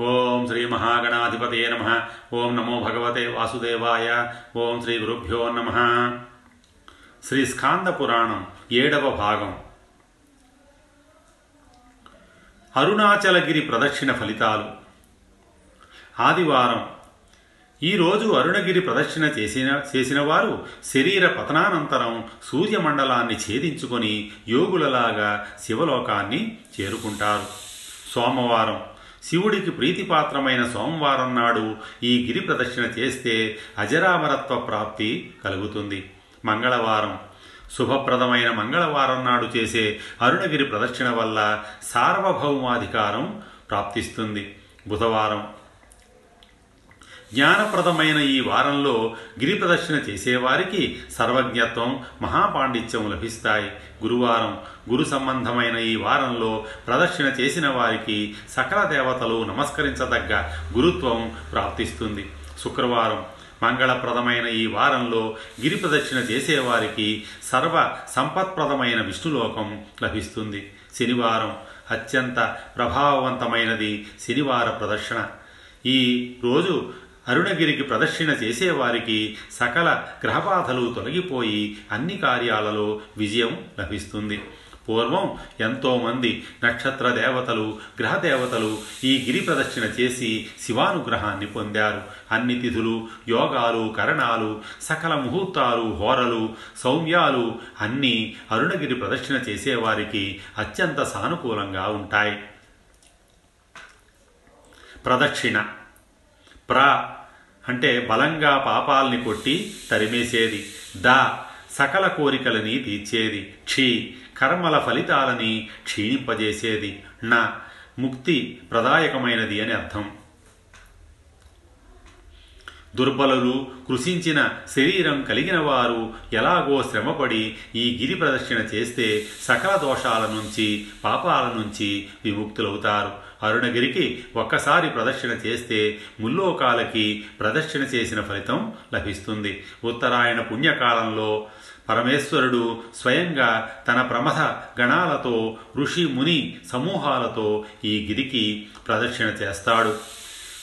ఓం శ్రీ మహాగణాధిపతయే నమ. ఓం నమో భగవతే వాసుదేవాయ. ఓం శ్రీ గురుభ్యో నమ. శ్రీ స్కాంద పురాణం ఏడవ భాగం. అరుణాచలగిరి ప్రదక్షిణ ఫలితాలు. ఆదివారం. ఈరోజు అరుణగిరి ప్రదక్షిణ చేసిన చేసిన వారు శరీర పతనానంతరం సూర్యమండలాన్ని ఛేదించుకొని యోగులలాగా శివలోకాన్ని చేరుకుంటారు. సోమవారం. శివుడికి ప్రీతిపాత్రమైన సోమవారం నాడు ఈ గిరి ప్రదక్షిణ చేస్తే అజరామరత్వ ప్రాప్తి కలుగుతుంది. మంగళవారం. శుభప్రదమైన మంగళవారం నాడు చేసే అరుణగిరి ప్రదక్షిణ వల్ల సార్వభౌమాధికారం ప్రాప్తిస్తుంది. బుధవారం. జ్ఞానప్రదమైన ఈ వారంలో గిరి ప్రదక్షిణ చేసేవారికి సర్వజ్ఞత్వం మహాపాండిత్యం లభిస్తాయి. గురువారం గురు సంబంధమైన ఈ వారంలో ప్రదక్షిణ చేసిన వారికి సకల దేవతలు నమస్కరించదగ్గ గురుత్వం ప్రాప్తిస్తుంది. శుక్రవారం మంగళప్రదమైన ఈ వారంలో గిరి ప్రదక్షిణ చేసేవారికి సర్వ సంపత్ప్రదమైన విష్ణులోకం లభిస్తుంది. శనివారం అత్యంత ప్రభావవంతమైనది శనివార ప్రదర్శన ఈ రోజు అరుణగిరికి ప్రదక్షిణ చేసేవారికి సకల గ్రహబాధలు తొలగిపోయి అన్ని కార్యాలలో విజయం లభిస్తుంది. పూర్వం ఎంతోమంది నక్షత్ర దేవతలు గ్రహ దేవతలు ఈ గిరి ప్రదక్షిణ చేసి శివానుగ్రహాన్ని పొందారు. అన్ని తిథులు యోగాలు కరణాలు సకల ముహూర్తాలు హోరలు సౌమ్యాలు అన్నీ అరుణగిరి ప్రదక్షిణ చేసేవారికి అత్యంత సానుకూలంగా ఉంటాయి. ప్రదక్షిణ. ప్ర అంటే బలంగా పాపాల్ని కొట్టి తరిమేసేది. ద. సకల కోరికలని తీర్చేది. క్షీ. కర్మల ఫలితాలని క్షీణింపజేసేది. న ముక్తి ప్రదాయకమైనది అని అర్థం. దుర్బలులు కృషించిన శరీరం కలిగిన వారు ఎలాగో శ్రమపడి ఈ గిరి ప్రదక్షిణ చేస్తే సకల దోషాల నుంచి పాపాల నుంచి విముక్తులవుతారు. అరుణగిరికి ఒక్కసారి ప్రదక్షిణ చేస్తే ముల్లోకాలకి ప్రదక్షిణ చేసిన ఫలితం లభిస్తుంది. ఉత్తరాయణ పుణ్యకాలంలో పరమేశ్వరుడు స్వయంగా తన ప్రమథ గణాలతో ఋషి ముని సమూహాలతో ఈ గిరికి ప్రదక్షిణ చేస్తాడు.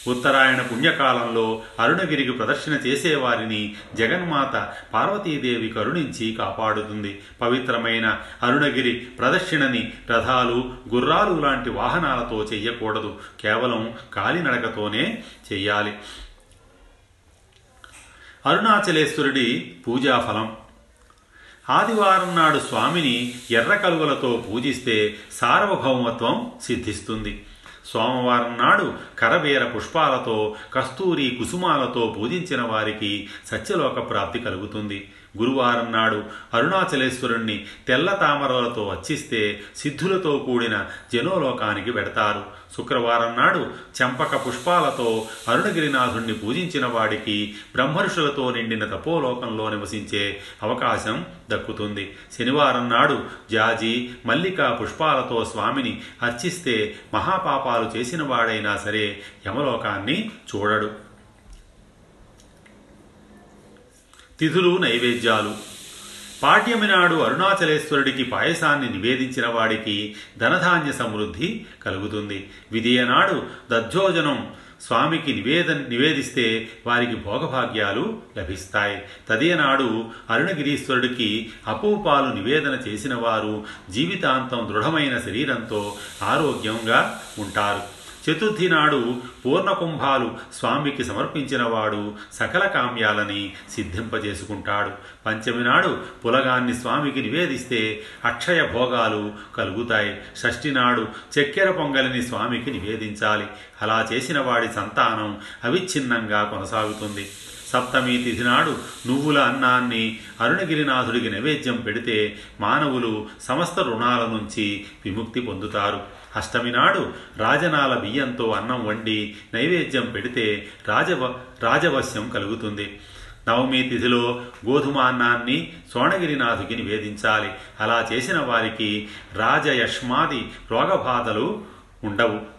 ఉత్తరాయణ పుణ్యకాలంలో అరుణగిరికి ప్రదర్శన చేసేవారిని జగన్మాత పార్వతీదేవి కరుణించి కాపాడుతుంది. పవిత్రమైన అరుణగిరి ప్రదక్షిణని రథాలు గుర్రాలు లాంటి వాహనాలతో చెయ్యకూడదు. కేవలం కాలినడకతోనే చెయ్యాలి. అరుణాచలేశ్వరుడి పూజాఫలం. ఆదివారం నాడు స్వామిని ఎర్ర కలువలతో పూజిస్తే సార్వభౌమత్వం సిద్ధిస్తుంది. సోమవారం నాడు కరవేర పుష్పాలతో కస్తూరి కుసుమాలతో పూజించిన వారికి సత్యలోక ప్రాప్తి కలుగుతుంది. గురువారం నాడు అరుణాచలేశ్వరుణ్ణి తెల్ల తామరలతో వచ్చిస్తే సిద్ధులతో కూడిన జనోలోకానికి వెడతారు శుక్రవారం నాడు చంపక పుష్పాలతో అరుణగిరినాథుణ్ణి పూజించిన వాడికి బ్రహ్మర్షులతో నిండిన తపోలోకంలో నివసించే అవకాశం దక్కుతుంది. శనివారం నాడు జాజి మల్లికా పుష్పాలతో స్వామిని అర్చిస్తే మహాపాపాలు చేసిన వాడైనా సరే యమలోకాన్ని చూడడు. తిథులు నైవేద్యాలు. పాఠ్యమినాడు అరుణాచలేశ్వరుడికి పాయసాన్ని నివేదించిన వాడికి ధనధాన్య సమృద్ధి కలుగుతుంది. విధియనాడు దధ్యోజనం స్వామికి నివేద నివేదిస్తే వారికి భోగభాగ్యాలు లభిస్తాయి. తదియనాడు అరుణగిరీశ్వరుడికి అపూపాలు నివేదన చేసిన వారు జీవితాంతం దృఢమైన శరీరంతో ఆరోగ్యంగా ఉంటారు. చతుర్థి నాడు పూర్ణకుంభాలు స్వామికి సమర్పించినవాడు సకల కామ్యాలని సిద్ధింపజేసుకుంటాడు. పంచమి నాడు పులగాన్ని స్వామికి నివేదిస్తే అక్షయ భోగాలు కలుగుతాయి. షష్ఠి నాడు చక్కెర పొంగలిని స్వామికి నివేదించాలి. అలా చేసిన వాడి సంతానం అవిచ్ఛిన్నంగా కొనసాగుతుంది. సప్తమి తిథి నాడు నువ్వుల అన్నాన్ని అరుణగిరినాథుడికి నైవేద్యం పెడితే మానవులు సమస్త రుణాల నుంచి విముక్తి పొందుతారు. అష్టమి నాడు రాజనాల బియ్యంతో అన్నం వండి నైవేద్యం పెడితే రాజవ రాజవశ్యం కలుగుతుంది. నవమి తిథిలో గోధుమ అన్నాన్ని సోణగిరినాథుకి నివేదించాలి. అలా చేసిన వారికి రాజయష్మాది రోగబాధలు ఉండవు.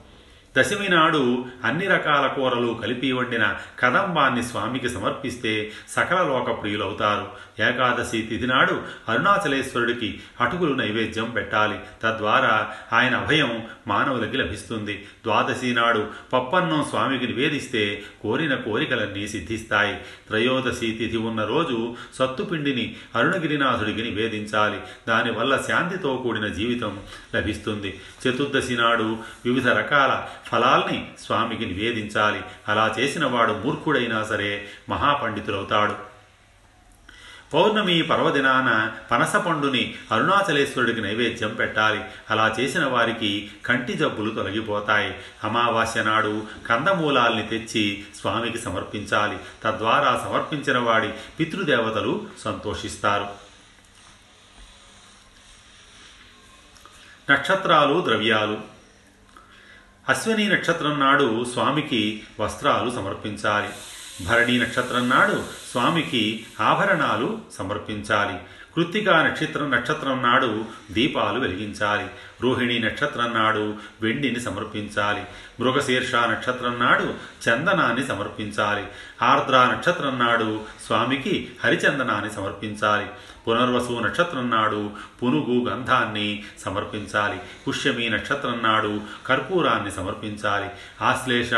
దశమి నాడు అన్ని రకాల కూరలు కలిపి వండిన కదంబాన్ని స్వామికి సమర్పిస్తే సకల లోక ప్రియులవుతారు. ఏకాదశి తిథి నాడు అరుణాచలేశ్వరుడికి అటుకులు నైవేద్యం పెట్టాలి. తద్వారా ఆయన అభయం మానవులకి లభిస్తుంది. ద్వాదశి నాడు పప్పన్నం స్వామికి నివేదిస్తే కోరిన కోరికలన్నీ సిద్ధిస్తాయి. త్రయోదశి తిథి ఉన్న రోజు సత్తుపిండిని అరుణగిరినాథుడికి నివేదించాలి. దానివల్ల శాంతితో కూడిన జీవితం లభిస్తుంది. చతుర్దశి నాడు వివిధ రకాల ఫలాల్ని స్వామికి నివేదించాలి. అలా చేసిన వాడు మూర్ఖుడైనా సరే మహాపండితులవుతాడు. పౌర్ణమి పర్వదినాన పనస పండుని అరుణాచలేశ్వరుడికి నైవేద్యం పెట్టాలి. అలా చేసిన వారికి కంటి జబ్బులు తొలగిపోతాయి. అమావాస్య నాడు కందమూలాల్ని తెచ్చి స్వామికి సమర్పించాలి. తద్వారా సమర్పించిన వాడి పితృదేవతలు సంతోషిస్తారు. నక్షత్రాలు ద్రవ్యాలు. అశ్విని నక్షత్రం నాడు స్వామికి వస్త్రాలు సమర్పించాలి. భరణి నక్షత్రం నాడు స్వామికి ఆభరణాలు సమర్పించాలి. కృత్తికా నక్షత్రం నక్షత్రం నాడు దీపాలు వెలిగించాలి. రోహిణి నక్షత్రం నాడు వెండిని సమర్పించాలి. మృగశీర్ష నక్షత్రం నాడు చందనాన్ని సమర్పించాలి. ఆర్ద్ర నక్షత్రం నాడు స్వామికి హరిచందనాన్ని సమర్పించాలి. పునర్వసు నక్షత్రం నాడు పునుగు గంధాన్ని సమర్పించాలి. పుష్యమి నక్షత్రం నాడు కర్పూరాన్ని సమర్పించాలి. ఆశ్లేష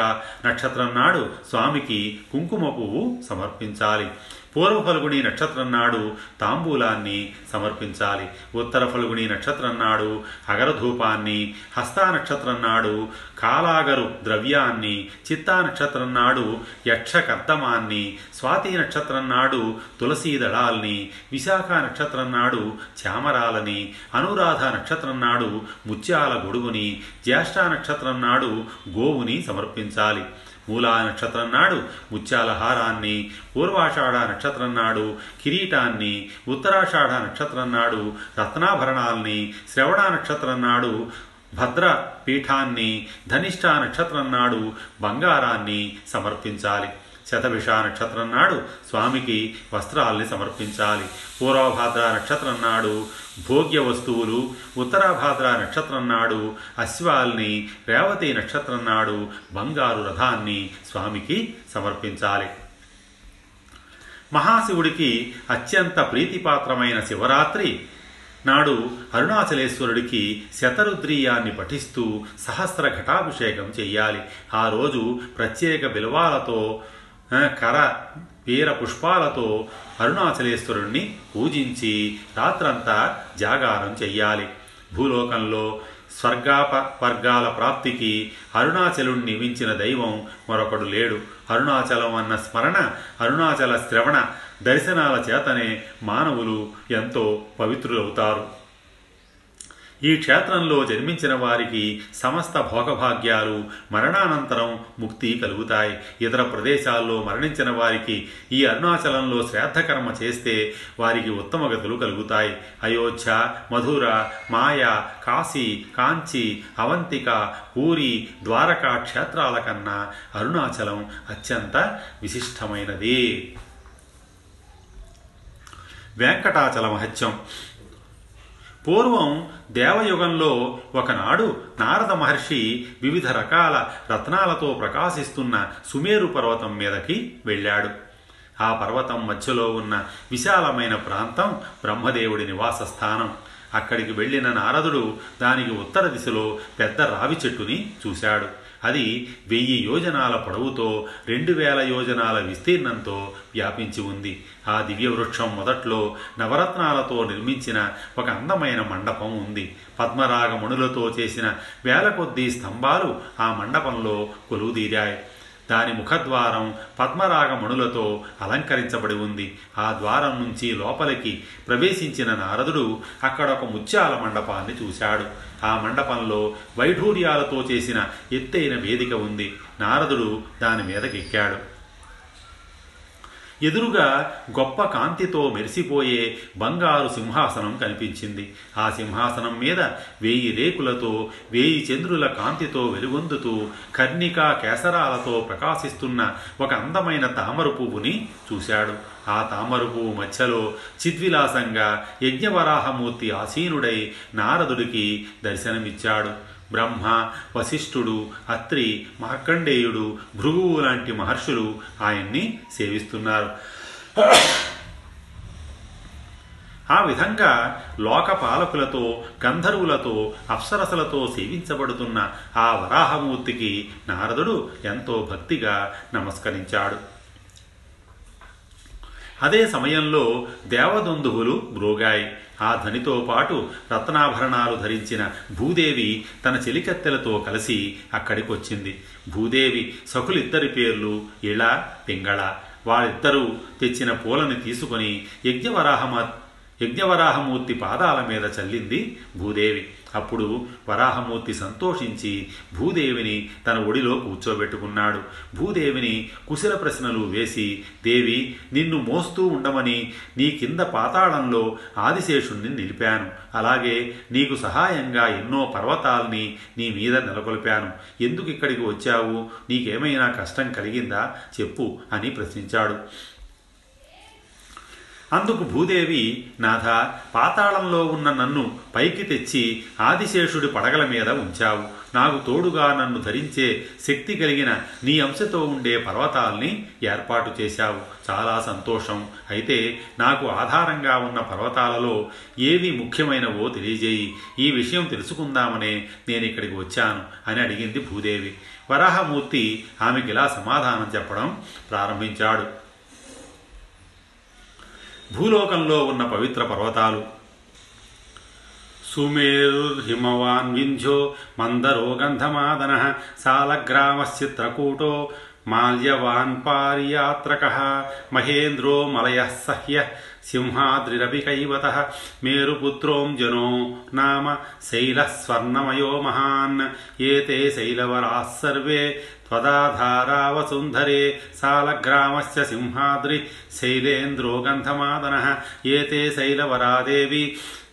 నక్షత్రం నాడు స్వామికి కుంకుమ పువ్వు సమర్పించాలి. పూర్వ ఫల్గుణి నక్షత్రం నాడు తాంబూలాన్ని సమర్పించాలి. ఉత్తర ఫల్గుణి నక్షత్రం నాడు అగరధూపాన్ని హస్తా నక్షత్రం నాడు కాలాగరు ద్రవ్యాన్ని చిత్తా నక్షత్రం నాడు యక్షకర్దమాన్ని స్వాతి నక్షత్రం నాడు తులసీ దళాల్ని విశాఖ నక్షత్రం నాడు చామరాలని అనురాధ నక్షత్రం నాడు ముత్యాల గొడుగుని జ్యేష్ఠ నక్షత్రం నాడు గోవుని సమర్పించాలి. మూలా నక్షత్రం నాడు ముత్యాలహారాన్ని పూర్వాషాఢ నక్షత్రం నాడు కిరీటాన్ని ఉత్తరాషాఢ నక్షత్రం నాడు రత్నాభరణాల్ని శ్రవణ నక్షత్రం నాడు భద్ర పీఠాన్ని ధనిష్ట నక్షత్రం నాడు బంగారాన్ని సమర్పించాలి. శతభిష నక్షత్రం నాడు స్వామికి వస్త్రాల్ని సమర్పించాలి. పూర్వభాద్ర నక్షత్రం నాడు భోగ్య వస్తువులు ఉత్తరాభాద్ర నక్షత్రం నాడు అశ్వాల్ని రేవతి నక్షత్రం నాడు బంగారు రథాన్ని స్వామికి సమర్పించాలి. మహాశివుడికి అత్యంత ప్రీతిపాత్రమైన శివరాత్రి నాడు అరుణాచలేశ్వరుడికి శతరుద్రీయాన్ని పఠిస్తూ సహస్ర ఘటాభిషేకం చెయ్యాలి ఆ రోజు ప్రత్యేక బిలవాలతో కర వీర పుష్పాలతో అరుణాచలేశ్వరుణ్ణి పూజించి రాత్రంతా జాగారం చెయ్యాలి. భూలోకంలో స్వర్గాప వర్గాల ప్రాప్తికి అరుణాచలుణ్ణి మించిన దైవం మరొకడు లేడు. అరుణాచలం అన్న స్మరణ అరుణాచల శ్రవణ దర్శనాల చేతనే మానవులు ఎంతో పవిత్రులవుతారు. ఈ క్షేత్రంలో జన్మించిన వారికి సమస్త భోగభాగ్యాలు మరణానంతరం ముక్తి కలుగుతాయి. ఇతర ప్రదేశాల్లో మరణించిన వారికి ఈ అరుణాచలంలో శ్రాద్ధకర్మ చేస్తే వారికి ఉత్తమ గతులు కలుగుతాయి. అయోధ్య మధుర మాయ కాశీ కాంచి అవంతిక పూరి ద్వారకా క్షేత్రాల కన్నా అరుణాచలం అత్యంత విశిష్టమైనది. వెంకటాచల మహత్యం. పూర్వం దేవయుగంలో ఒకనాడు నారద మహర్షి వివిధ రకాల రత్నాలతో ప్రకాశిస్తున్న సుమేరు పర్వతం మీదకి వెళ్ళాడు. ఆ పర్వతం మధ్యలో ఉన్న విశాలమైన ప్రాంతం బ్రహ్మదేవుడి నివాస స్థానం. అక్కడికి వెళ్ళిన నారదుడు దానికి ఉత్తర దిశలో పెద్ద రావి చెట్టుని చూశాడు. అది వెయ్యి యోజనాల పొడవుతో రెండు వేల యోజనాల విస్తీర్ణంతో వ్యాపించి ఉంది. ఆ దివ్యవృక్షం మొదట్లో నవరత్నాలతో నిర్మించిన ఒక అందమైన మండపం ఉంది. పద్మరాగమణులతో చేసిన వేల కొద్దీ స్తంభాలు ఆ మండపంలో కొలువుదీరాయి. దాని ముఖద్వారం పద్మరాగమణులతో అలంకరించబడి ఉంది. ఆ ద్వారం నుంచి లోపలికి ప్రవేశించిన నారదుడు అక్కడ ఒక ముత్యాల మండపాన్ని చూశాడు. ఆ మండపంలో వైఢూర్యాలతో చేసిన ఎత్తైన వేదిక ఉంది. నారదుడు దాని మీదకెక్కాడు ఎదురుగా గొప్ప కాంతితో మెరిసిపోయే బంగారు సింహాసనం కనిపించింది. ఆ సింహాసనం మీద వేయి రేకులతో వేయి చంద్రుల కాంతితో వెలుగొందుతూ కర్ణికా కేసరాలతో ప్రకాశిస్తున్న ఒక అందమైన తామర పువ్వుని చూశాడు. ఆ తామర పువ్వు మధ్యలో చిద్విలాసంగా యజ్ఞవరాహమూర్తి ఆసీనుడై నారదుడికి దర్శనమిచ్చాడు. బ్రహ్మ వశిష్ఠుడు అత్రి మార్కండేయుడు భృగువు లాంటి మహర్షులు ఆయన్ని సేవిస్తున్నారు. ఆ విధంగా లోకపాలకులతో గంధర్వులతో అప్సరసలతో సేవించబడుతున్న ఆ వరాహమూర్తికి నారదుడు ఎంతో భక్తిగా నమస్కరించాడు. అదే సమయంలో దేవదందువులు మ్రోగాయి. ఆ ధనితో పాటు రత్నాభరణాలు ధరించిన భూదేవి తన చెలికత్తెలతో కలిసి అక్కడికొచ్చింది. భూదేవి సకులిద్దరి పేర్లు ఇళ పింగళ. వారిద్దరూ తెచ్చిన పూలని తీసుకొని యజ్ఞవరాహమ యజ్ఞవరాహమూర్తి పాదాల మీద చల్లింది భూదేవి. అప్పుడు వరాహమూర్తి సంతోషించి భూదేవిని తన ఒడిలో కూర్చోబెట్టుకున్నాడు. భూదేవిని కుశల ప్రశ్నలు వేసి దేవి నిన్ను మోస్తూ ఉండమని నీ కింద పాతాళంలో ఆదిశేషుణ్ణి నిలిపాను. అలాగే నీకు సహాయంగా ఎన్నో పర్వతాల్ని నీ మీద నెలకొల్పాను. ఎందుకు ఇక్కడికి వచ్చావు? నీకేమైనా కష్టం కలిగిందా? చెప్పు అని ప్రశ్నించాడు. అందుకు భూదేవి నాథ పాతాళంలో ఉన్న నన్ను పైకి తెచ్చి ఆదిశేషుడి పడగల మీద ఉంచావు. నాకు తోడుగా నన్ను ధరించే శక్తి కలిగిన నీ అంశతో ఉండే పర్వతాల్ని ఏర్పాటు చేశావు. చాలా సంతోషం. అయితే నాకు ఆధారంగా ఉన్న పర్వతాలలో ఏవి ముఖ్యమైనవో తెలియజేయి. ఈ విషయం తెలుసుకుందామనే నేను ఇక్కడికి వచ్చాను అని అడిగింది భూదేవి. వరాహమూర్తి ఆమెకి ఇలా సమాధానం చెప్పడం ప్రారంభించాడు. భూలోకంలో ఉన్న పవిత్ర పర్వతాలు. సుమేరుర్హిమవాన్ వింధ్యో మందరో గంధమాదన సాలగ్రామశ్చిత్రకూటో మాల్యవాన్ పారియాత్రక మహేంద్రో మలయ సహ్య सिंहाद्रिरपिकैवतः मेरुपुत्रोऽञ्जनो नाम शैलः स्वर्णमयो महान् एते शैलवराः सर्वे त्वदाधारावसुन्धरे सालग्रामस्य सिंहाद्रि शैलेन्द्रो गन्धमादनः एते शैलवरा देवी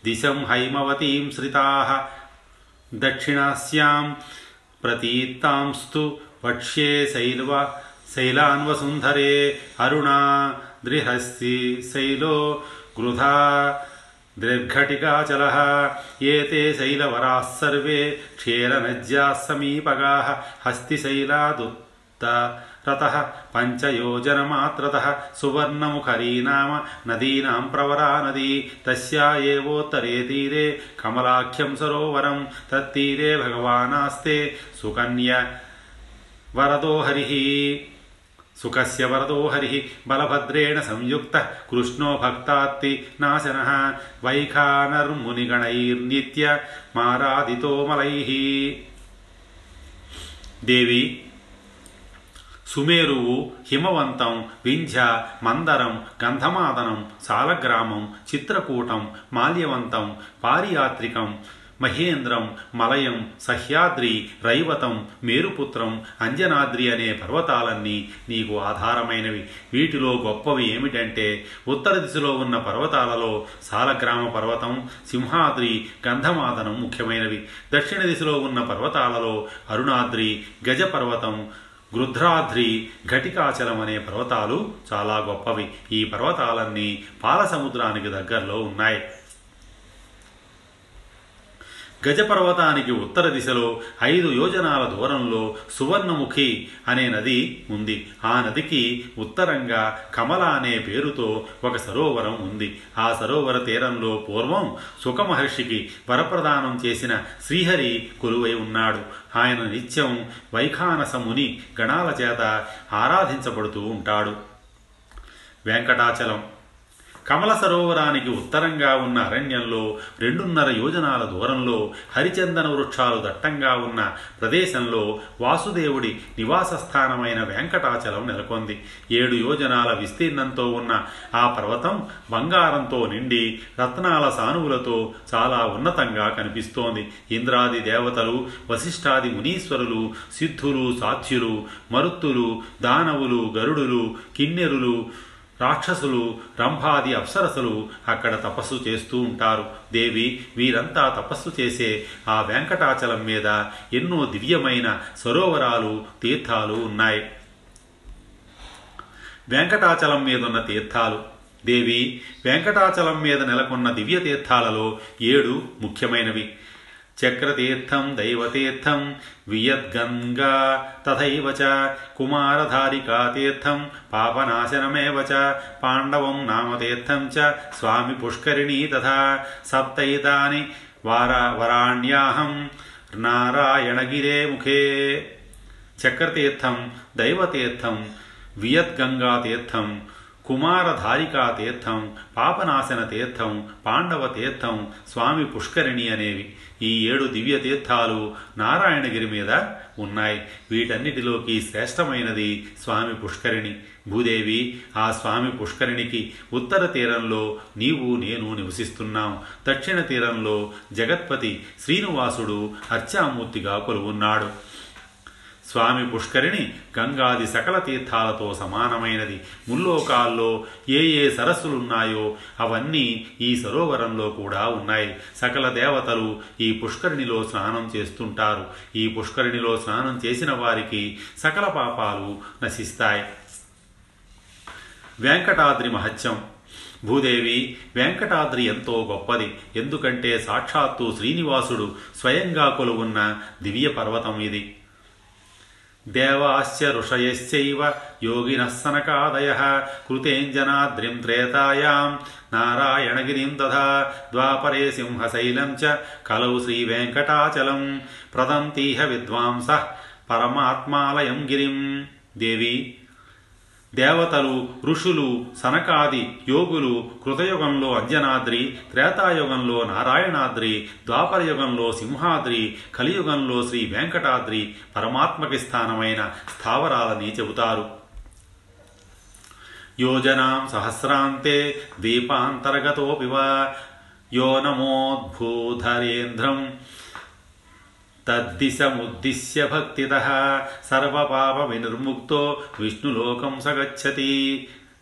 दिशं हैमवतीं श्रिताः दक्षिणास्यां प्रतीतांस्तु वक्ष्ये शैलव शैलान्वसुन्धरे अरुणा दृहस्ति शैलो गृधा दीर्घटिकाचलः एते शैलवराः सर्वे क्षेरनज्याः समीपगाः हस्तिशैलादुत्तरतः पञ्चयोजनमात्रतः सुवर्णमुखरी नाम नदीनां प्रवरा नदी तस्या एवोत्तरे तीरे कमलाख्यं सरोवरं तत्तीरे भगवानास्ते सुकन्य वरदो हरिः సుఖస్య వరదో హరి బలభద్రేణ సంయుక్త కృష్ణో భక్తాత్తి నాశన వైఖానర్మునిగణైర్నిత్య మారాదితోమలై దేవి సుమేరువు హిమవంతం వింధ్య మందరం గంధమాదనం సాలగ్రామం చిత్రకూటం మాల్యవంతం పారియాత్రికం మహేంద్రం మలయం సహ్యాద్రి రైవతం మేరుపుత్రం అంజనాద్రి అనే పర్వతాలన్నీ నీకు ఆధారమైనవి. వీటిలో గొప్పవి ఏమిటంటే ఉత్తర దిశలో ఉన్న పర్వతాలలో సాలగ్రామ పర్వతం సింహాద్రి గంధమాదనం ముఖ్యమైనవి. దక్షిణ దిశలో ఉన్న పర్వతాలలో అరుణాద్రి గజపర్వతం గృధ్రాద్రి ఘటికాచలం అనే పర్వతాలు చాలా గొప్పవి. ఈ పర్వతాలన్నీ పాలసముద్రానికి దగ్గరలో ఉన్నాయి. గజపర్వతానికి ఉత్తర దిశలో ఐదు యోజనాల దూరంలో సువర్ణముఖి అనే నది ఉంది. ఆ నదికి ఉత్తరంగా కమల అనే పేరుతో ఒక సరోవరం ఉంది. ఆ సరోవర తీరంలో పూర్వం సుఖమహర్షికి వరప్రదానం చేసిన శ్రీహరి కొలువై ఉన్నాడు. ఆయన నిత్యం వైఖానసముని గణాల చేత ఆరాధించబడుతూ ఉంటాడు. వెంకటాచలం కమల సరోవరానికి ఉత్తరంగా ఉన్న అరణ్యంలో రెండున్నర యోజనాల దూరంలో హరిచందన వృక్షాలు దట్టంగా ఉన్న ప్రదేశంలో వాసుదేవుడి నివాస స్థానమైన వెంకటాచలం నెలకొంది. ఏడు యోజనాల విస్తీర్ణంతో ఉన్న ఆ పర్వతం బంగారంతో నిండి రత్నాల సానువులతో చాలా ఉన్నతంగా కనిపిస్తోంది. ఇంద్రాది దేవతలు వశిష్ఠాది మునీశ్వరులు సిద్ధులు సాధ్యులు మరుత్తులు దానవులు గరుడులు కిన్నెరులు రాక్షసులు రంభాది అప్సరసలు అక్కడ తపస్సు చేస్తూ ఉంటారు. దేవి వీరంతా తపస్సు చేసే ఆ వెంకటాచలం మీద ఎన్నో దివ్యమైన సరోవరాలు తీర్థాలు ఉన్నాయి. వెంకటాచలం మీదున్న తీర్థాలు. దేవి వెంకటాచలం మీద నెలకొన్న దివ్య తీర్థాలలో ఏడు ముఖ్యమైనవి. చక్రతీర్థం దైవతీర్థం వియద్గంగా తథైవ చ కుమారధారికాతీర్థం పాపనాశనమేవ చ పాండవం నామతీర్థం చ స్వామి పుష్కరిణీ తథా సప్తైతాని వార వరాణ్యాహం నారాయణగిరే ముఖే చక్రతీర్థం దైవతీర్థం వియద్గంగాతీర్థం కుమారధారికా తీర్థం పాపనాశన తీర్థం పాండవ తీర్థం స్వామి పుష్కరిణి అనేవి ఈ ఏడు దివ్య తీర్థాలు నారాయణగిరి మీద ఉన్నాయి. వీటన్నిటిలోకి శ్రేష్టమైనది స్వామి పుష్కరిణి. భూదేవి ఆ స్వామి పుష్కరిణికి ఉత్తర తీరంలో నీవు నేను నివసిస్తున్నాం. దక్షిణ తీరంలో జగత్పతి శ్రీనివాసుడు అర్చామూర్తిగా కొలువున్నాడు. స్వామి పుష్కరిణి గంగాది సకల తీర్థాలతో సమానమైనది. ముల్లోకాల్లో ఏ ఏ సరస్సులున్నాయో అవన్నీ ఈ సరోవరంలో కూడా ఉన్నాయి. సకల దేవతలు ఈ పుష్కరిణిలో స్నానం చేస్తుంటారు. ఈ పుష్కరిణిలో స్నానం చేసిన వారికి సకల పాపాలు నశిస్తాయి. వెంకటాద్రి మహత్యం. భూదేవి వెంకటాద్రి ఎంతో గొప్పది. ఎందుకంటే సాక్షాత్తు శ్రీనివాసుడు స్వయంగా కొలువున్న దివ్య పర్వతం ఇది. దేవాశ్చ ఋషయశ్చైవ యోగినः సనకాదయः కృతేంజనాద్రిం త్రేతాయాం నారాయణగిరిం తథా ద్వాపరే సింహశైలం చ కలౌ శ్రీవేంకటాచలం ప్రదంతీహ విద్వాంసः పరమాత్మాలయం గిరిం దేవి దేవతలు ఋషులు సనకాది యోగులు కృతయుగంలో అంజనాద్రి త్రేతాయుగంలో నారాయణాద్రి ద్వాపరయుగంలో సింహాద్రి కలియుగంలో శ్రీ వెంకటాద్రి పరమాత్మకి స్థానమైన స్థావరాలని చెబుతారు. యోజనాం సహస్రాంతే దీపాంతర్గతోపి యో నమోద్భూధరేంద్రం. तद्दिशमुद्दिश्य भक्तितः सर्वपापविनिर्मुक्तो विष्णुलोकं स गच्छति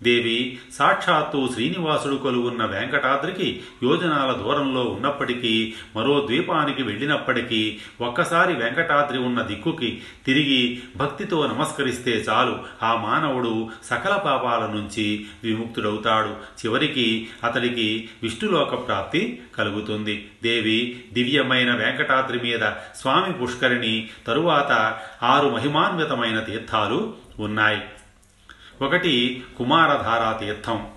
దేవి సాక్షాత్తు శ్రీనివాసుడు కొలువున్న వెంకటాద్రికి యోజనాల దూరంలో ఉన్నప్పటికీ మరో ద్వీపానికి వెళ్ళినప్పటికీ ఒక్కసారి వెంకటాద్రి ఉన్న దిక్కుకి తిరిగి భక్తితో నమస్కరిస్తే చాలు. ఆ మానవుడు సకల పాపాల నుంచి విముక్తుడవుతాడు. చివరికి అతడికి విష్ణులోక ప్రాప్తి కలుగుతుంది. దేవి దివ్యమైన వెంకటాద్రి మీద స్వామి పుష్కరిణి తరువాత ఆరు మహిమాన్వితమైన తీర్థాలు ఉన్నాయి. ఒకటి కుమారధారా తీర్థం.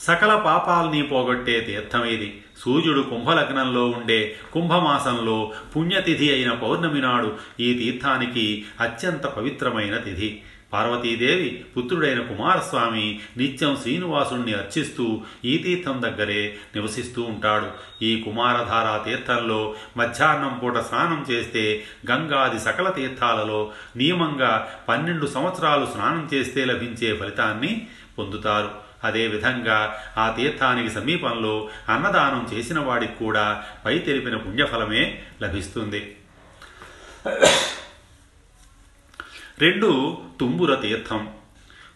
సకల పాపాల్ని పోగొట్టే తీర్థం ఇది. సూర్యుడు కుంభలగ్నంలో ఉండే కుంభమాసంలో పుణ్యతిథి అయిన పౌర్ణమి నాడు ఈ తీర్థానికి అత్యంత పవిత్రమైన తిథి. పార్వతీదేవి పుత్రుడైన కుమారస్వామి నిత్యం శ్రీనివాసుణ్ణి అర్చిస్తూ ఈ తీర్థం దగ్గరే నివసిస్తూ ఉంటాడు. ఈ కుమారధారా తీర్థంలో మధ్యాహ్నం పూట స్నానం చేస్తే గంగాది సకల తీర్థాలలో నియమంగా పన్నెండు సంవత్సరాలు స్నానం చేస్తే లభించే ఫలితాన్ని పొందుతారు. అదేవిధంగా ఆ తీర్థానికి సమీపంలో అన్నదానం చేసిన వాడికి కూడా పై తెలిపిన పుణ్యఫలమే లభిస్తుంది. రెండు తుంబుర తీర్థం.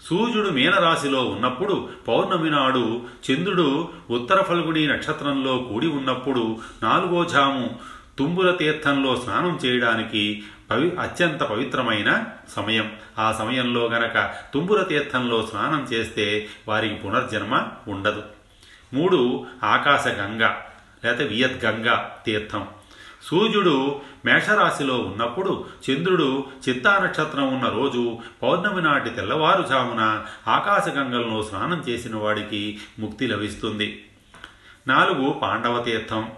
సూర్యుడు మీనరాశిలో ఉన్నప్పుడు పౌర్ణమి నాడు చంద్రుడు ఉత్తర ఫల్గుడి నక్షత్రంలో కూడి ఉన్నప్పుడు నాలుగో జాము తుంబుర తీర్థంలో స్నానం చేయడానికి పవి అత్యంత పవిత్రమైన సమయం. ఆ సమయంలో గనక తుంబుర తీర్థంలో స్నానం చేస్తే వారికి పునర్జన్మ ఉండదు. మూడు ఆకాశగంగ లేకపోతే వియద్గంగ తీర్థం. సూర్యుడు మేషరాశిలో ఉన్నప్పుడు చంద్రుడు చిత్తా నక్షత్రం ఉన్న రోజు పౌర్ణమి నాటి తెల్లవారుజామున ఆకాశగంగలను స్నానం చేసిన వాడికి ముక్తి లభిస్తుంది. నాలుగు పాండవ తీర్థం.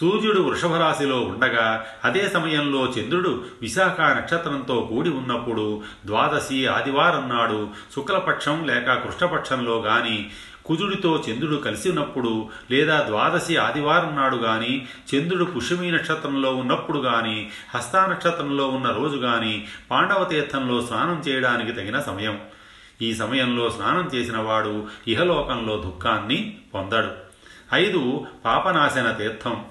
సూర్యుడు వృషభ రాశిలో ఉండగా అదే సమయంలో చంద్రుడు విశాఖ నక్షత్రంతో కూడి ఉన్నప్పుడు ద్వాదశి ఆదివారం నాడు శుక్లపక్షం లేక కృష్ణపక్షంలో గాని కుజుడితో చంద్రుడు కలిసి ఉన్నప్పుడు లేదా ద్వాదశి ఆదివారం నాడు గాని చంద్రుడు పుష్యమీ నక్షత్రంలో ఉన్నప్పుడు గాని హస్తా నక్షత్రంలో ఉన్న రోజు గాని పాండవ తీర్థంలో స్నానం చేయడానికి తగిన సమయం. ఈ సమయంలో స్నానం చేసిన వాడు ఇహలోకంలో దుఃఖాన్ని పొందడు. ఐదు పాపనాశన తీర్థం.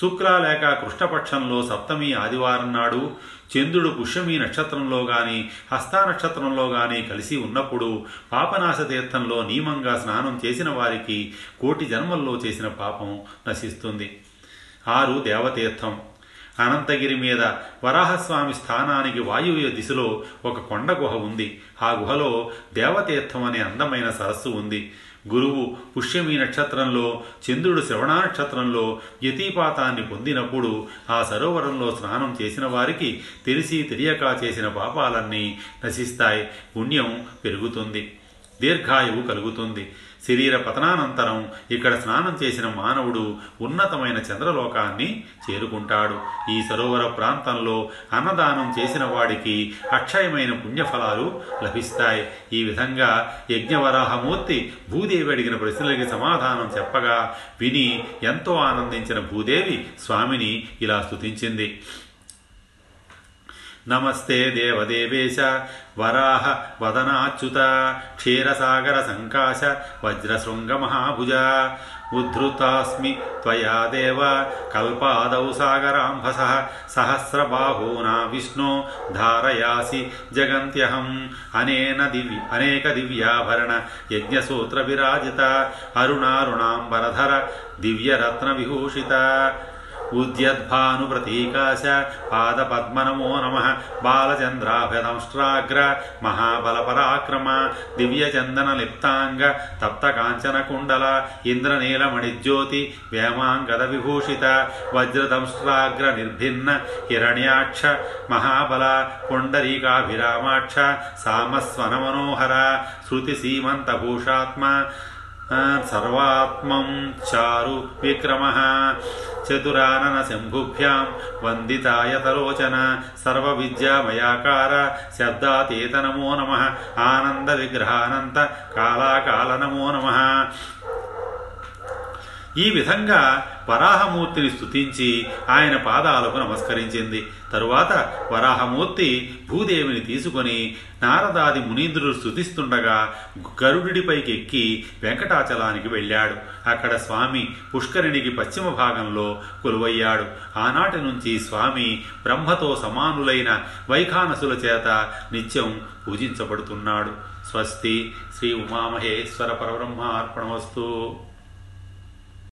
శుక్ర లేక కృష్ణపక్షంలో సప్తమి ఆదివారం నాడు చంద్రుడు పుష్యమి నక్షత్రంలో గాని హస్తా నక్షత్రంలో గాని కలిసి ఉన్నప్పుడు పాపనాశ తీర్థంలో నియమంగా స్నానం చేసిన వారికి కోటి జన్మల్లో చేసిన పాపం నశిస్తుంది. ఆరు దేవతీర్థం. అనంతగిరి మీద వరాహస్వామి స్థానానికి వాయువ్య దిశలో ఒక కొండ గుహ ఉంది. ఆ గుహలో దేవతీర్థం అనే అందమైన సరస్సు ఉంది. గురువు పుష్యమి నక్షత్రంలో చంద్రుడు శ్రవణ నక్షత్రంలో యతీపాతాన్ని పొందినప్పుడు ఆ సరోవరంలో స్నానం చేసిన వారికి తెలిసి తెలియక చేసిన పాపాలన్నీ నశిస్తాయి. పుణ్యం పెరుగుతుంది. దీర్ఘాయువు కలుగుతుంది. శరీర పతనానంతరం ఇక్కడ స్నానం చేసిన మానవుడు ఉన్నతమైన చంద్రలోకాన్ని చేరుకుంటాడు. ఈ సరోవర ప్రాంతంలో అన్నదానం చేసిన వాడికి అక్షయమైన పుణ్యఫలాలు లభిస్తాయి. ఈ విధంగా యజ్ఞవరాహమూర్తి భూదేవి అడిగిన ప్రశ్నలకి సమాధానం చెప్పగా విని ఎంతో ఆనందించిన భూదేవి స్వామిని ఇలా స్తుతించింది. నమస్తే దేవదేవేశ. వరాహ వదనాచ్యుత. క్షీరసాగర సంకాశ. వజ్రశృంగ మహాభుజ. ఉద్ధృతాస్మి త్వయా దేవ. కల్పాదౌ సాగరాంభస. సహస్రబాహూనా విష్ణో ధారయాసి జగంత్యహం. అనేన దివ్య అనేక దివ్యాభరణ యజ్ఞసూత్ర విరాజిత అరుణారుణాంబరధర. దివ్యరత్న విభూషిత ఉద్యద్భానుప్రతీకాశ పాదపద్మనమో నమ. బాలచంద్రాభ్యదంష్ట్రాగ్ర మహాబలపరాక్రమ దివ్యచందనలిప్తాంగ తప్తకాంచనకుండల ఇంద్రనీలమణిజ్యోతి వేమాంగద విభూషిత వజ్రదంష్ట్రాగ్ర నిర్భిన్న హిరణ్యాక్ష మహాబల పుండరీకాభిరామాక్ష సామస్వన మనోహర శృతిసీమంతభూషాత్మ సీమంత భూషాత్మ విక్రమ చతురానన శంభుభ్యాం వందితాయతలోచన సర్వవిద్యామయాకార శబ్దాతీత నమో నమ ఆనంద విగ్రహానంత కాలాకాల నమో నమ ఈ విధంగా వరాహమూర్తిని స్థుతించి ఆయన పాదాలకు నమస్కరించింది. తరువాత వరాహమూర్తి భూదేవిని తీసుకొని నారదాది మునీంద్రుడు స్తుతిస్తుండగా గరుడిపైకి ఎక్కి వెంకటాచలానికి వెళ్ళాడు. అక్కడ స్వామి పుష్కరిణికి పశ్చిమ భాగంలో కొలువయ్యాడు. ఆనాటి నుంచి స్వామి బ్రహ్మతో సమానులైన వైఖానసుల చేత నిత్యం పూజించబడుతున్నాడు. స్వస్తి శ్రీ ఉమామహేశ్వర పరబ్రహ్మ అర్పణమస్తు